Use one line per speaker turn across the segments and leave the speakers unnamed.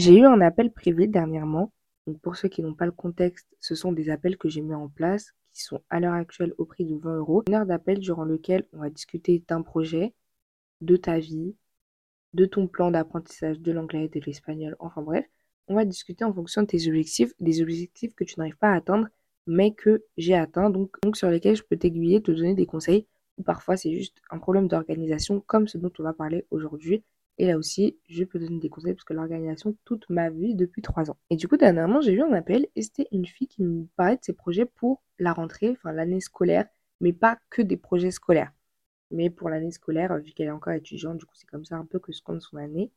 J'ai eu un appel privé dernièrement. Donc pour ceux qui n'ont pas le contexte, ce sont des appels que j'ai mis en place qui sont à l'heure actuelle au prix de 20 euros. Une heure d'appel durant lequel on va discuter d'un projet, de ta vie, de ton plan d'apprentissage de l'anglais, de l'espagnol, enfin bref. On va discuter en fonction de tes objectifs, des objectifs que tu n'arrives pas à atteindre, mais que j'ai atteints, donc, donc sur lesquels je peux t'aiguiller, te donner des conseils, ou parfois c'est juste un problème d'organisation, comme ce dont on va parler aujourd'hui. Et là aussi, je peux donner des conseils parce que l'organisation, toute ma vie depuis trois ans. Et du coup, dernièrement, j'ai eu un appel et c'était une fille qui me parlait de ses projets pour la rentrée, enfin l'année scolaire, mais pas que des projets scolaires. Mais pour l'année scolaire, vu qu'elle est encore étudiante, du coup, c'est comme ça un peu que se compte son année.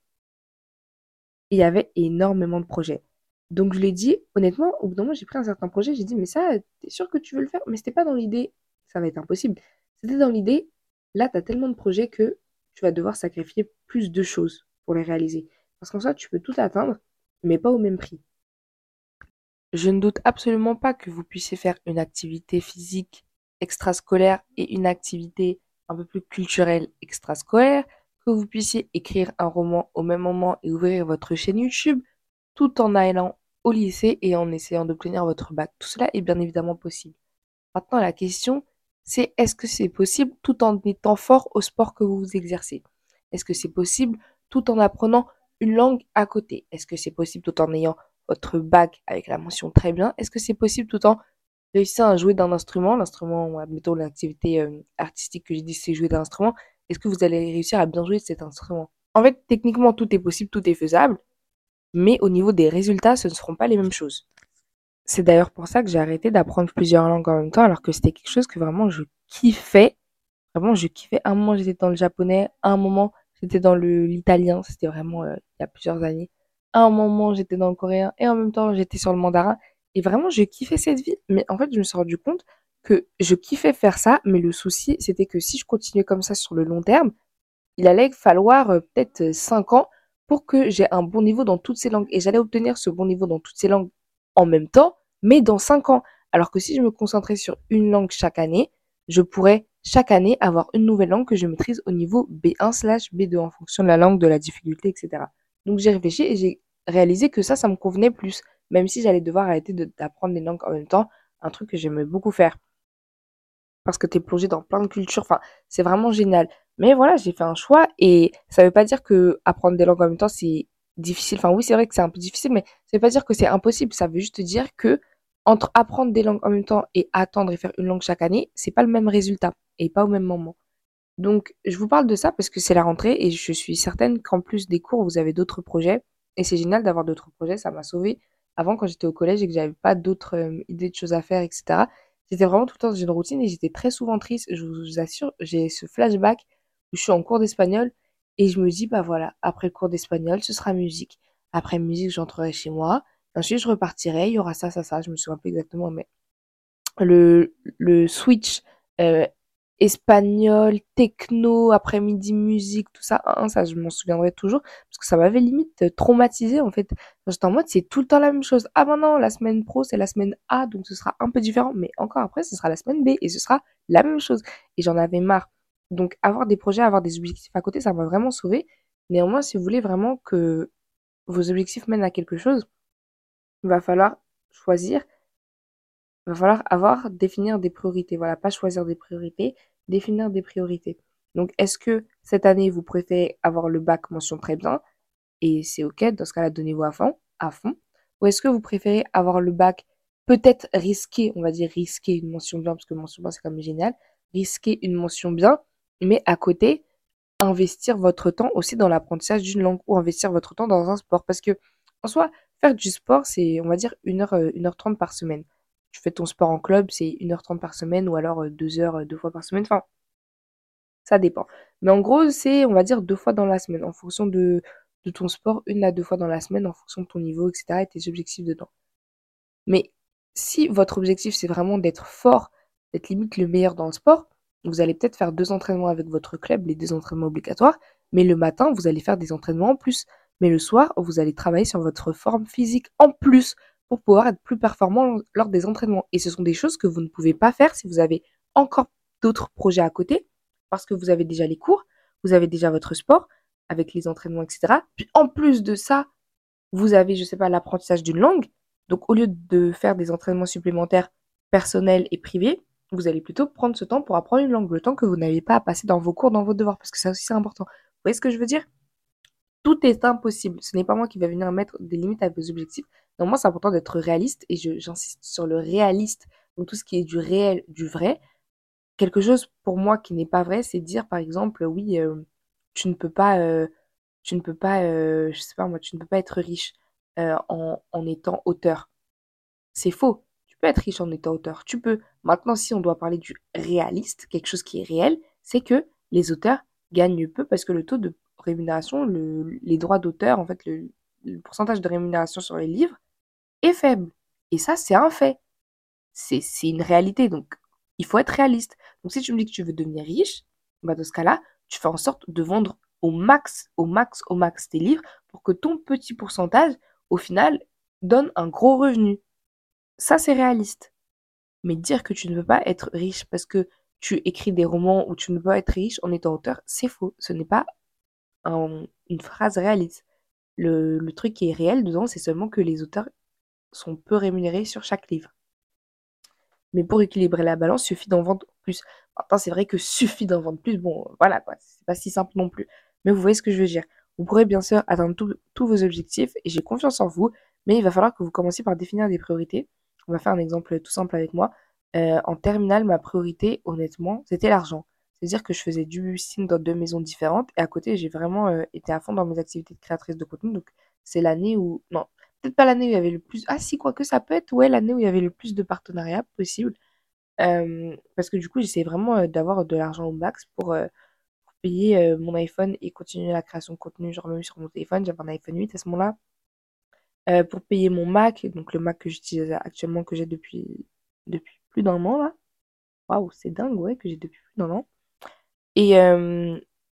Il y avait énormément de projets. Donc je lui ai dit, honnêtement, au bout d'un moment, j'ai pris un certain projet, j'ai dit, mais ça, t'es sûr que tu veux le faire? Mais c'était pas dans l'idée, ça va être impossible. C'était dans l'idée, là, t'as tellement de projets que tu vas devoir sacrifier plus de choses pour les réaliser. Parce qu'en soi, tu peux tout atteindre, mais pas au même prix. Je ne doute absolument pas que vous puissiez faire une activité physique extrascolaire et une activité un peu plus culturelle extrascolaire, que vous puissiez écrire un roman au même moment et ouvrir votre chaîne YouTube, tout en allant au lycée et en essayant d'obtenir votre bac. Tout cela est bien évidemment possible. Maintenant, la question, c'est est-ce que c'est possible tout en étant fort au sport que vous exercez? Est-ce que c'est possible tout en apprenant une langue à côté? Est-ce que c'est possible tout en ayant votre bac avec la mention très bien? Est-ce que c'est possible tout en réussissant à jouer d'un instrument? L'instrument, admettons l'activité euh, artistique que j'ai dit, c'est jouer d'un instrument. Est-ce que vous allez réussir à bien jouer cet instrument? En fait, techniquement, tout est possible, tout est faisable. Mais au niveau des résultats, ce ne seront pas les mêmes choses. C'est d'ailleurs pour ça que j'ai arrêté d'apprendre plusieurs langues en même temps, alors que c'était quelque chose que vraiment je kiffais. Vraiment, je kiffais. un moment, j'étais dans le japonais. Un moment, j'étais dans l'italien. C'était vraiment euh, il y a plusieurs années. Un moment, j'étais dans le coréen. Et en même temps, j'étais sur le mandarin. Et vraiment, je kiffais cette vie. Mais en fait, je me suis rendu compte que je kiffais faire ça. Mais le souci, c'était que si je continuais comme ça sur le long terme, il allait falloir euh, peut-être 5 ans pour que j'ai un bon niveau dans toutes ces langues. Et j'allais obtenir ce bon niveau dans toutes ces langues en même temps, mais dans 5 ans. Alors que si je me concentrais sur une langue chaque année, je pourrais chaque année avoir une nouvelle langue que je maîtrise au niveau B1 slash B2 en fonction de la langue, de la difficulté, etc. Donc j'ai réfléchi et j'ai réalisé que ça, ça me convenait plus, même si j'allais devoir arrêter d'apprendre des langues en même temps, un truc que j'aimais beaucoup faire. Parce que tu es plongé dans plein de cultures, enfin, c'est vraiment génial. Mais voilà, j'ai fait un choix et ça veut pas dire que apprendre des langues en même temps, c'est difficile. Enfin, oui, c'est vrai que c'est un peu difficile, mais ça veut pas dire que c'est impossible. Ça veut juste dire que entre apprendre des langues en même temps et attendre et faire une langue chaque année, c'est pas le même résultat et pas au même moment. Donc, je vous parle de ça parce que c'est la rentrée et je suis certaine qu'en plus des cours, vous avez d'autres projets. Et c'est génial d'avoir d'autres projets. Ça m'a sauvé avant quand j'étais au collège et que j'avais pas d'autres euh, idées de choses à faire, etc. J'étais vraiment tout le temps dans une routine et j'étais très souvent triste. Je vous assure, j'ai ce flashback où je suis en cours d'espagnol et je me dis, bah voilà, après le cours d'espagnol, ce sera musique. Après musique, j'entrerai chez moi. Ensuite, je repartirai. Il y aura ça, ça, ça. Je me souviens plus exactement, mais le, le switch euh, espagnol, techno, après-midi musique, tout ça, hein, ça, je m'en souviendrai toujours. Parce que ça m'avait limite traumatisé, en fait. J'étais en mode, c'est tout le temps la même chose. Ah ben non, la semaine pro, c'est la semaine A, donc ce sera un peu différent. Mais encore après, ce sera la semaine B et ce sera la même chose. Et j'en avais marre. Donc avoir des projets, avoir des objectifs à côté, ça m'a vraiment sauvé. Néanmoins, si vous voulez vraiment que vos objectifs mènent à quelque chose, il va falloir choisir, il va falloir avoir, définir des priorités. Voilà, pas choisir des priorités, définir des priorités. Donc, est-ce que cette année, vous préférez avoir le bac mention très bien et c'est OK, dans ce cas-là, donnez-vous à fond, à fond. Ou est-ce que vous préférez avoir le bac peut-être risqué, on va dire risquer une mention bien, parce que mention bien, c'est quand même génial, risquer une mention bien, mais à côté, investir votre temps aussi dans l'apprentissage d'une langue ou investir votre temps dans un sport. Parce que, en soi, faire du sport, c'est, on va dire, 1 heure, 1h30 euh, par semaine. Tu fais ton sport en club, c'est 1h30 par semaine ou alors 2 euh, heures, euh, deux fois par semaine. Enfin, ça dépend. Mais en gros, c'est, on va dire, deux fois dans la semaine, en fonction de, de ton sport, une à deux fois dans la semaine, en fonction de ton niveau, etc. et tes objectifs dedans. Mais si votre objectif, c'est vraiment d'être fort, d'être limite le meilleur dans le sport, vous allez peut-être faire deux entraînements avec votre club, les deux entraînements obligatoires, mais le matin, vous allez faire des entraînements en plus. Mais le soir, vous allez travailler sur votre forme physique en plus pour pouvoir être plus performant lors des entraînements. Et ce sont des choses que vous ne pouvez pas faire si vous avez encore d'autres projets à côté, parce que vous avez déjà les cours, vous avez déjà votre sport avec les entraînements, etc. Puis en plus de ça, vous avez, je sais pas, l'apprentissage d'une langue. Donc, au lieu de faire des entraînements supplémentaires personnels et privés, vous allez plutôt prendre ce temps pour apprendre une langue, le temps que vous n'avez pas à passer dans vos cours, dans vos devoirs, parce que ça aussi c'est important. Vous voyez ce que je veux dire? Tout est impossible. Ce n'est pas moi qui va venir mettre des limites à vos objectifs. Donc moi, c'est important d'être réaliste, et j'insiste sur le réaliste, donc tout ce qui est du réel, du vrai. Quelque chose pour moi qui n'est pas vrai, c'est dire par exemple, oui, euh, tu ne peux pas, euh, tu ne peux pas, euh, je sais pas moi, tu ne peux pas être riche en, en étant auteur. C'est faux. Peux être riche en étant auteur. Tu peux. Maintenant, si on doit parler du réaliste, quelque chose qui est réel, c'est que les auteurs gagnent peu parce que le taux de rémunération, le, les droits d'auteur, en fait, le, pourcentage de rémunération sur les livres est faible. Et ça, c'est un fait. C'est une réalité. Donc, il faut être réaliste. Donc, si tu me dis que tu veux devenir riche, bah, dans ce cas-là, tu fais en sorte de vendre au max, au max, au max tes livres pour que ton petit pourcentage, au final, donne un gros revenu. Ça, c'est réaliste. Mais dire que tu ne veux pas être riche parce que tu écris des romans ou tu ne veux pas être riche en étant auteur, c'est faux. Ce n'est pas une phrase réaliste. Le, le truc qui est réel dedans, c'est seulement que les auteurs sont peu rémunérés sur chaque livre. Mais pour équilibrer la balance, suffit d'en vendre plus. Maintenant, c'est vrai que suffit d'en vendre plus. Bon, voilà quoi, c'est pas si simple non plus. Mais vous voyez ce que je veux dire. Vous pourrez bien sûr atteindre tous vos objectifs et j'ai confiance en vous, mais il va falloir que vous commenciez par définir des priorités. On va faire un exemple tout simple avec moi. Euh, en terminale, ma priorité, honnêtement, c'était l'argent. C'est-à-dire que je faisais du signe dans deux maisons différentes et à côté, j'ai vraiment euh, été à fond dans mes activités de créatrice de contenu. Donc, c'est l'année où. Non, peut-être pas l'année où il y avait le plus. Ah, si, quoi que ça peut être, ouais, l'année où il y avait le plus de partenariats possible. Euh, parce que du coup, j'essayais vraiment d'avoir de l'argent au max pour, payer mon iPhone et continuer la création de contenu, genre même sur mon téléphone. J'avais un iPhone 8 à ce moment-là. Pour payer mon Mac, donc le Mac que j'utilise actuellement, que j'ai depuis, depuis plus d'un an là. Waouh, c'est dingue, ouais, que j'ai depuis plus d'un an. Et,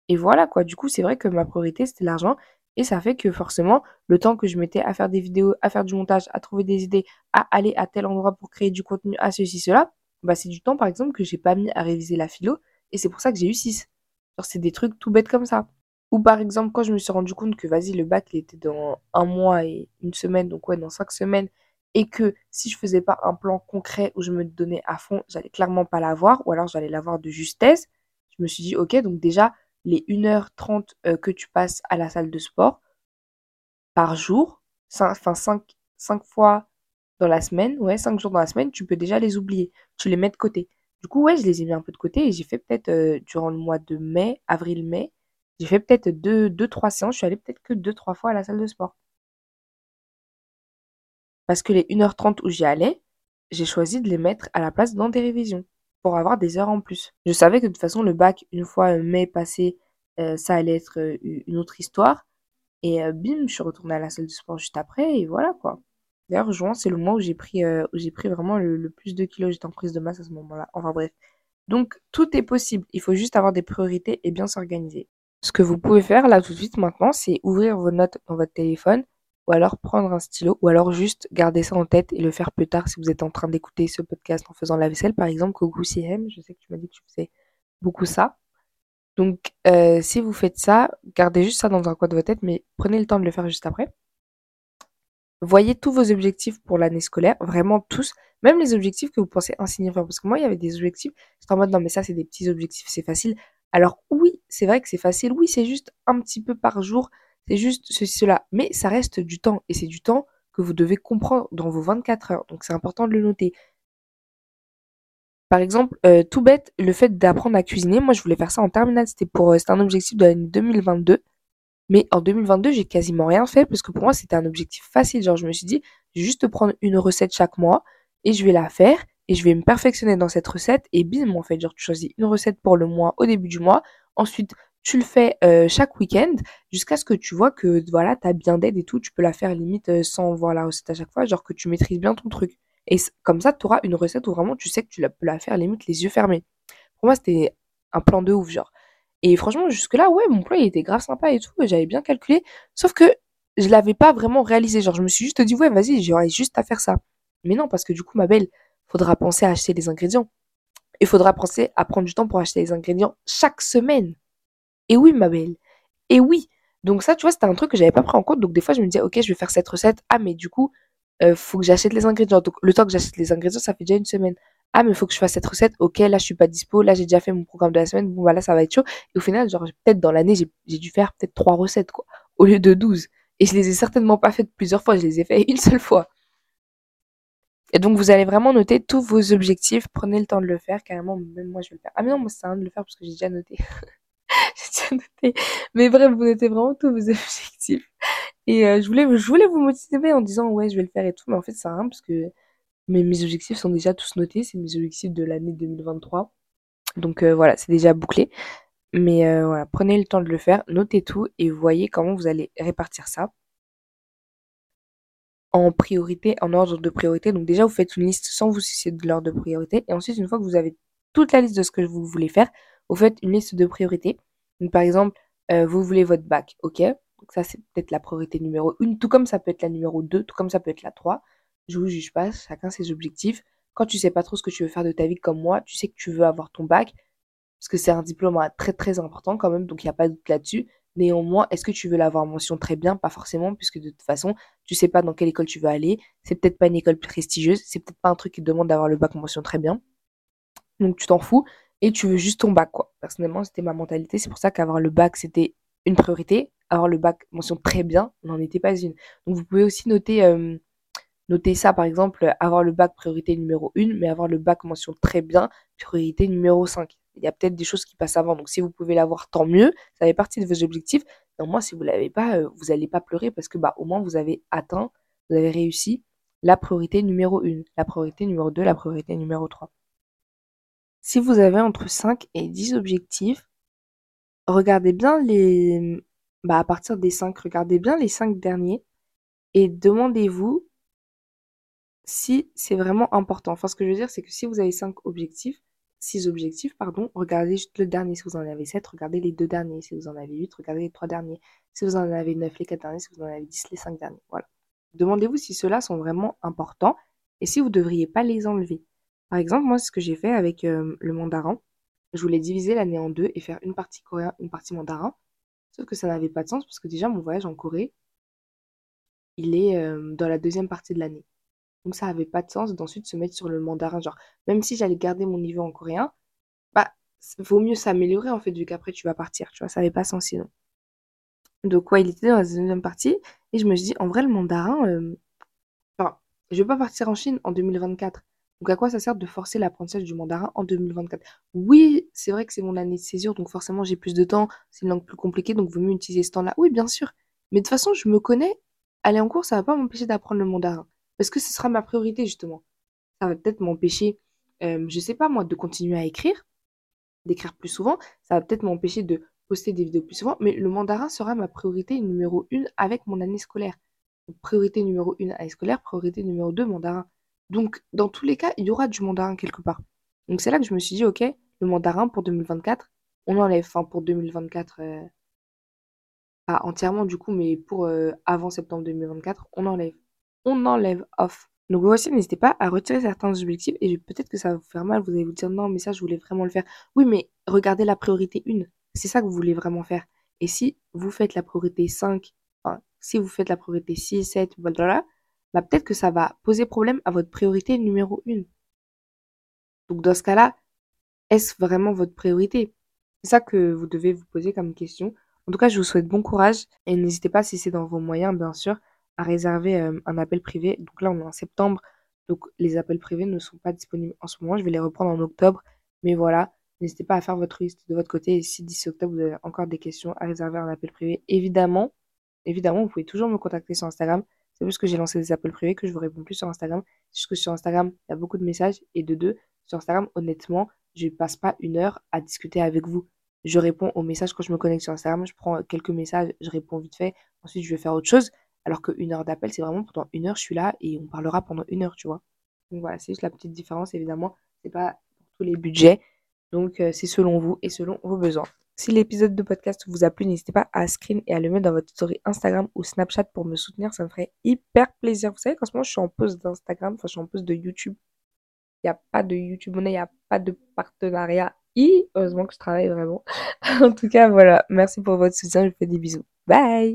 et voilà quoi, du coup, c'est vrai que ma priorité c'était l'argent. Et ça fait que forcément, le temps que je mettais à faire des vidéos, à faire du montage, à trouver des idées, à aller à tel endroit pour créer du contenu, à ceci, cela, bah c'est du temps par exemple que j'ai pas mis à réviser la philo. Et c'est pour ça que j'ai eu 6. Genre, c'est des trucs tout bêtes comme ça. Ou par exemple, quand je me suis rendu compte que, vas-y, le bac, était dans un mois et une semaine, donc ouais, dans cinq semaines, et que si je faisais pas un plan concret où je me donnais à fond, j'allais clairement pas l'avoir, ou alors j'allais l'avoir de justesse, je me suis dit, ok, donc déjà, les 1h30 euh, que tu passes à la salle de sport par jour, enfin 5, 5 fois dans la semaine, ouais, 5 jours dans la semaine, tu peux déjà les oublier, tu les mets de côté. Du coup, ouais, je les ai mis un peu de côté et j'ai fait peut-être euh, durant le mois de mai, avril-mai, j'ai fait peut-être deux, deux, trois séances. Je suis allée peut-être que deux, trois fois à la salle de sport. Parce que les 1h30 où j'y allais, j'ai choisi de les mettre à la place dans des révisions pour avoir des heures en plus. Je savais que de toute façon, le bac, une fois mai passé, euh, ça allait être euh, une autre histoire. Et bim, je suis retournée à la salle de sport juste après et voilà quoi. D'ailleurs, juin, c'est le mois où j'ai pris, euh, où j'ai pris vraiment le, plus de kilos. J'étais en prise de masse à ce moment-là. Enfin bref. Donc, tout est possible. Il faut juste avoir des priorités et bien s'organiser. Ce que vous pouvez faire là tout de suite maintenant, c'est ouvrir vos notes dans votre téléphone ou alors prendre un stylo ou alors juste garder ça en tête et le faire plus tard si vous êtes en train d'écouter ce podcast en faisant la vaisselle. Par exemple, Coucou CM, je sais que tu m'as dit que tu faisais beaucoup ça. Donc, euh, si vous faites ça, gardez juste ça dans un coin de votre tête, mais prenez le temps de le faire juste après. Voyez tous vos objectifs pour l'année scolaire, vraiment tous, même les objectifs que vous pensez insignifiants. Parce que moi, il y avait des objectifs, j'étais en mode non, mais ça, c'est des petits objectifs, c'est facile. Alors oui, c'est vrai que c'est facile, oui, c'est juste un petit peu par jour, c'est juste ceci, cela. Mais ça reste du temps, et c'est du temps que vous devez comprendre dans vos 24 heures. Donc c'est important de le noter. Par exemple, euh, tout bête, le fait d'apprendre à cuisiner, moi je voulais faire ça en terminale, c'était pour, euh, un objectif de l'année 2022. Mais en 2022, j'ai quasiment rien fait parce que pour moi, c'était un objectif facile. Genre, je me suis dit, je vais juste prendre une recette chaque mois et je vais la faire et je vais me perfectionner dans cette recette et bim, en fait, genre, tu choisis une recette pour le mois au début du mois. Ensuite, tu le fais euh, chaque week-end jusqu'à ce que tu vois que voilà, tu as bien d'aide et tout. Tu peux la faire limite euh, sans voir la recette à chaque fois, genre que tu maîtrises bien ton truc. Et comme ça, tu auras une recette où vraiment tu sais que tu la, peux la faire limite les yeux fermés. Pour moi, c'était un plan de ouf, genre. Et franchement, jusque-là, ouais, mon plan, il était grave sympa et tout, j'avais bien calculé. Sauf que je l'avais pas vraiment réalisé. Genre, je me suis juste dit, ouais, vas-y, j'aurais juste à faire ça. Mais non, parce que du coup, ma belle, faudra penser à acheter les ingrédients. Il faudra penser à prendre du temps pour acheter les ingrédients chaque semaine. Et oui, ma belle. Et oui. Donc ça, tu vois, c'était un truc que j'avais pas pris en compte. Donc des fois, je me disais, ok, je vais faire cette recette. Ah, mais du coup, euh, faut que j'achète les ingrédients. Donc le temps que j'achète les ingrédients, ça fait déjà une semaine. Ah, mais il faut que je fasse cette recette. Ok, là, je suis pas dispo. Là, j'ai déjà fait mon programme de la semaine. Bon, voilà, ça va être chaud. Et au final, genre, peut-être dans l'année, j'ai dû faire peut-être trois recettes, quoi, au lieu de 12. Et je les ai certainement pas faites plusieurs fois. Je les ai fait une seule fois. Et donc, vous allez vraiment noter tous vos objectifs. Prenez le temps de le faire. Carrément, même moi, je vais le faire. Ah, mais non, moi, c'est rien de le faire parce que j'ai déjà noté. j'ai déjà noté. Mais bref, vous notez vraiment tous vos objectifs. Et euh, je, voulais, je voulais vous motiver en disant, ouais, je vais le faire et tout. Mais en fait, ça rien parce que mes, mes objectifs sont déjà tous notés. C'est mes objectifs de l'année 2023. Donc, euh, voilà, c'est déjà bouclé. Mais euh, voilà, prenez le temps de le faire. Notez tout et voyez comment vous allez répartir ça en priorité, en ordre de priorité. Donc déjà, vous faites une liste sans vous soucier de l'ordre de priorité. Et ensuite, une fois que vous avez toute la liste de ce que vous voulez faire, vous faites une liste de priorités. Par exemple, euh, vous voulez votre bac, ok Donc ça, c'est peut-être la priorité numéro 1, tout comme ça peut être la numéro 2, tout comme ça peut être la 3. Je vous juge pas, chacun ses objectifs. Quand tu sais pas trop ce que tu veux faire de ta vie comme moi, tu sais que tu veux avoir ton bac, parce que c'est un diplôme très très important quand même, donc il n'y a pas de doute là-dessus. Néanmoins, est-ce que tu veux l'avoir mention très bien? Pas forcément, puisque de toute façon, tu sais pas dans quelle école tu veux aller. C'est peut-être pas une école prestigieuse, c'est peut-être pas un truc qui te demande d'avoir le bac mention très bien. Donc tu t'en fous et tu veux juste ton bac, quoi. Personnellement, c'était ma mentalité. C'est pour ça qu'avoir le bac, c'était une priorité. Avoir le bac mention très bien n'en était pas une. Donc vous pouvez aussi noter, euh, ça, par exemple, avoir le bac priorité numéro 1, mais avoir le bac mention très bien, priorité numéro 5 il y a peut-être des choses qui passent avant. Donc si vous pouvez l'avoir, tant mieux. Ça fait partie de vos objectifs. au moins, si vous ne l'avez pas, euh, vous n'allez pas pleurer parce que bah, au moins vous avez atteint, vous avez réussi la priorité numéro 1, la priorité numéro 2, la priorité numéro 3. Si vous avez entre 5 et 10 objectifs, regardez bien les... Bah, à partir des 5, regardez bien les 5 derniers et demandez-vous si c'est vraiment important. Enfin, ce que je veux dire, c'est que si vous avez 5 objectifs, six objectifs, pardon, regardez juste le dernier. Si vous en avez 7, regardez les deux derniers. Si vous en avez 8, regardez les trois derniers. Si vous en avez 9, les quatre derniers. Si vous en avez 10, les cinq derniers. Voilà. Demandez-vous si ceux-là sont vraiment importants et si vous ne devriez pas les enlever. Par exemple, moi, c'est ce que j'ai fait avec euh, le mandarin. Je voulais diviser l'année en deux et faire une partie coréen, une partie mandarin. Sauf que ça n'avait pas de sens parce que déjà, mon voyage en Corée, il est euh, dans la deuxième partie de l'année. Donc ça avait pas de sens d'ensuite se mettre sur le mandarin. Genre, même si j'allais garder mon niveau en coréen, bah, vaut mieux s'améliorer en fait, vu qu'après tu vas partir. Tu vois, ça avait pas sens sinon. Donc, ouais, il était dans la deuxième partie. Et je me suis dit, en vrai, le mandarin, euh, je vais pas partir en Chine en 2024. Donc, à quoi ça sert de forcer l'apprentissage du mandarin en 2024 Oui, c'est vrai que c'est mon année de césure, donc forcément, j'ai plus de temps. C'est une langue plus compliquée, donc vaut mieux utiliser ce temps-là. Oui, bien sûr. Mais de toute façon, je me connais. Aller en cours, ça va pas m'empêcher d'apprendre le mandarin. Parce que ce sera ma priorité, justement. Ça va peut-être m'empêcher, euh, je sais pas moi, de continuer à écrire, d'écrire plus souvent. Ça va peut-être m'empêcher de poster des vidéos plus souvent. Mais le mandarin sera ma priorité numéro une avec mon année scolaire. priorité numéro une, année scolaire. Priorité numéro deux, mandarin. Donc, dans tous les cas, il y aura du mandarin quelque part. Donc, c'est là que je me suis dit, ok, le mandarin pour 2024, on enlève. Enfin, pour 2024, euh, pas entièrement du coup, mais pour euh, avant septembre 2024, on enlève on enlève off. Donc vous aussi, n'hésitez pas à retirer certains objectifs et peut-être que ça va vous faire mal, vous allez vous dire non mais ça je voulais vraiment le faire. Oui mais regardez la priorité 1, c'est ça que vous voulez vraiment faire. Et si vous faites la priorité 5, enfin si vous faites la priorité 6, 7, voilà, bah peut-être que ça va poser problème à votre priorité numéro 1. Donc dans ce cas-là, est-ce vraiment votre priorité? C'est ça que vous devez vous poser comme question. En tout cas, je vous souhaite bon courage et n'hésitez pas si c'est dans vos moyens, bien sûr, à réserver euh, un appel privé. Donc là, on est en septembre, donc les appels privés ne sont pas disponibles en ce moment. Je vais les reprendre en octobre. Mais voilà, n'hésitez pas à faire votre liste de votre côté. Et si d'ici octobre, vous avez encore des questions, à réserver un appel privé. Évidemment, évidemment, vous pouvez toujours me contacter sur Instagram. C'est parce que j'ai lancé des appels privés que je vous réponds plus sur Instagram. C'est juste que sur Instagram, il y a beaucoup de messages. Et de deux, sur Instagram, honnêtement, je ne passe pas une heure à discuter avec vous. Je réponds aux messages quand je me connecte sur Instagram. Je prends quelques messages, je réponds vite fait. Ensuite, je vais faire autre chose. Alors qu'une heure d'appel, c'est vraiment pendant une heure, je suis là et on parlera pendant une heure, tu vois. Donc voilà, c'est juste la petite différence, évidemment. C'est pas pour tous les budgets. Donc euh, c'est selon vous et selon vos besoins. Si l'épisode de podcast vous a plu, n'hésitez pas à screen et à le mettre dans votre story Instagram ou Snapchat pour me soutenir. Ça me ferait hyper plaisir. Vous savez qu'en ce moment, je suis en pause d'Instagram, enfin, je suis en pause de YouTube. Il n'y a pas de YouTube il n'y a pas de partenariat. Heureusement que je travaille vraiment. En tout cas, voilà. Merci pour votre soutien. Je vous fais des bisous. Bye!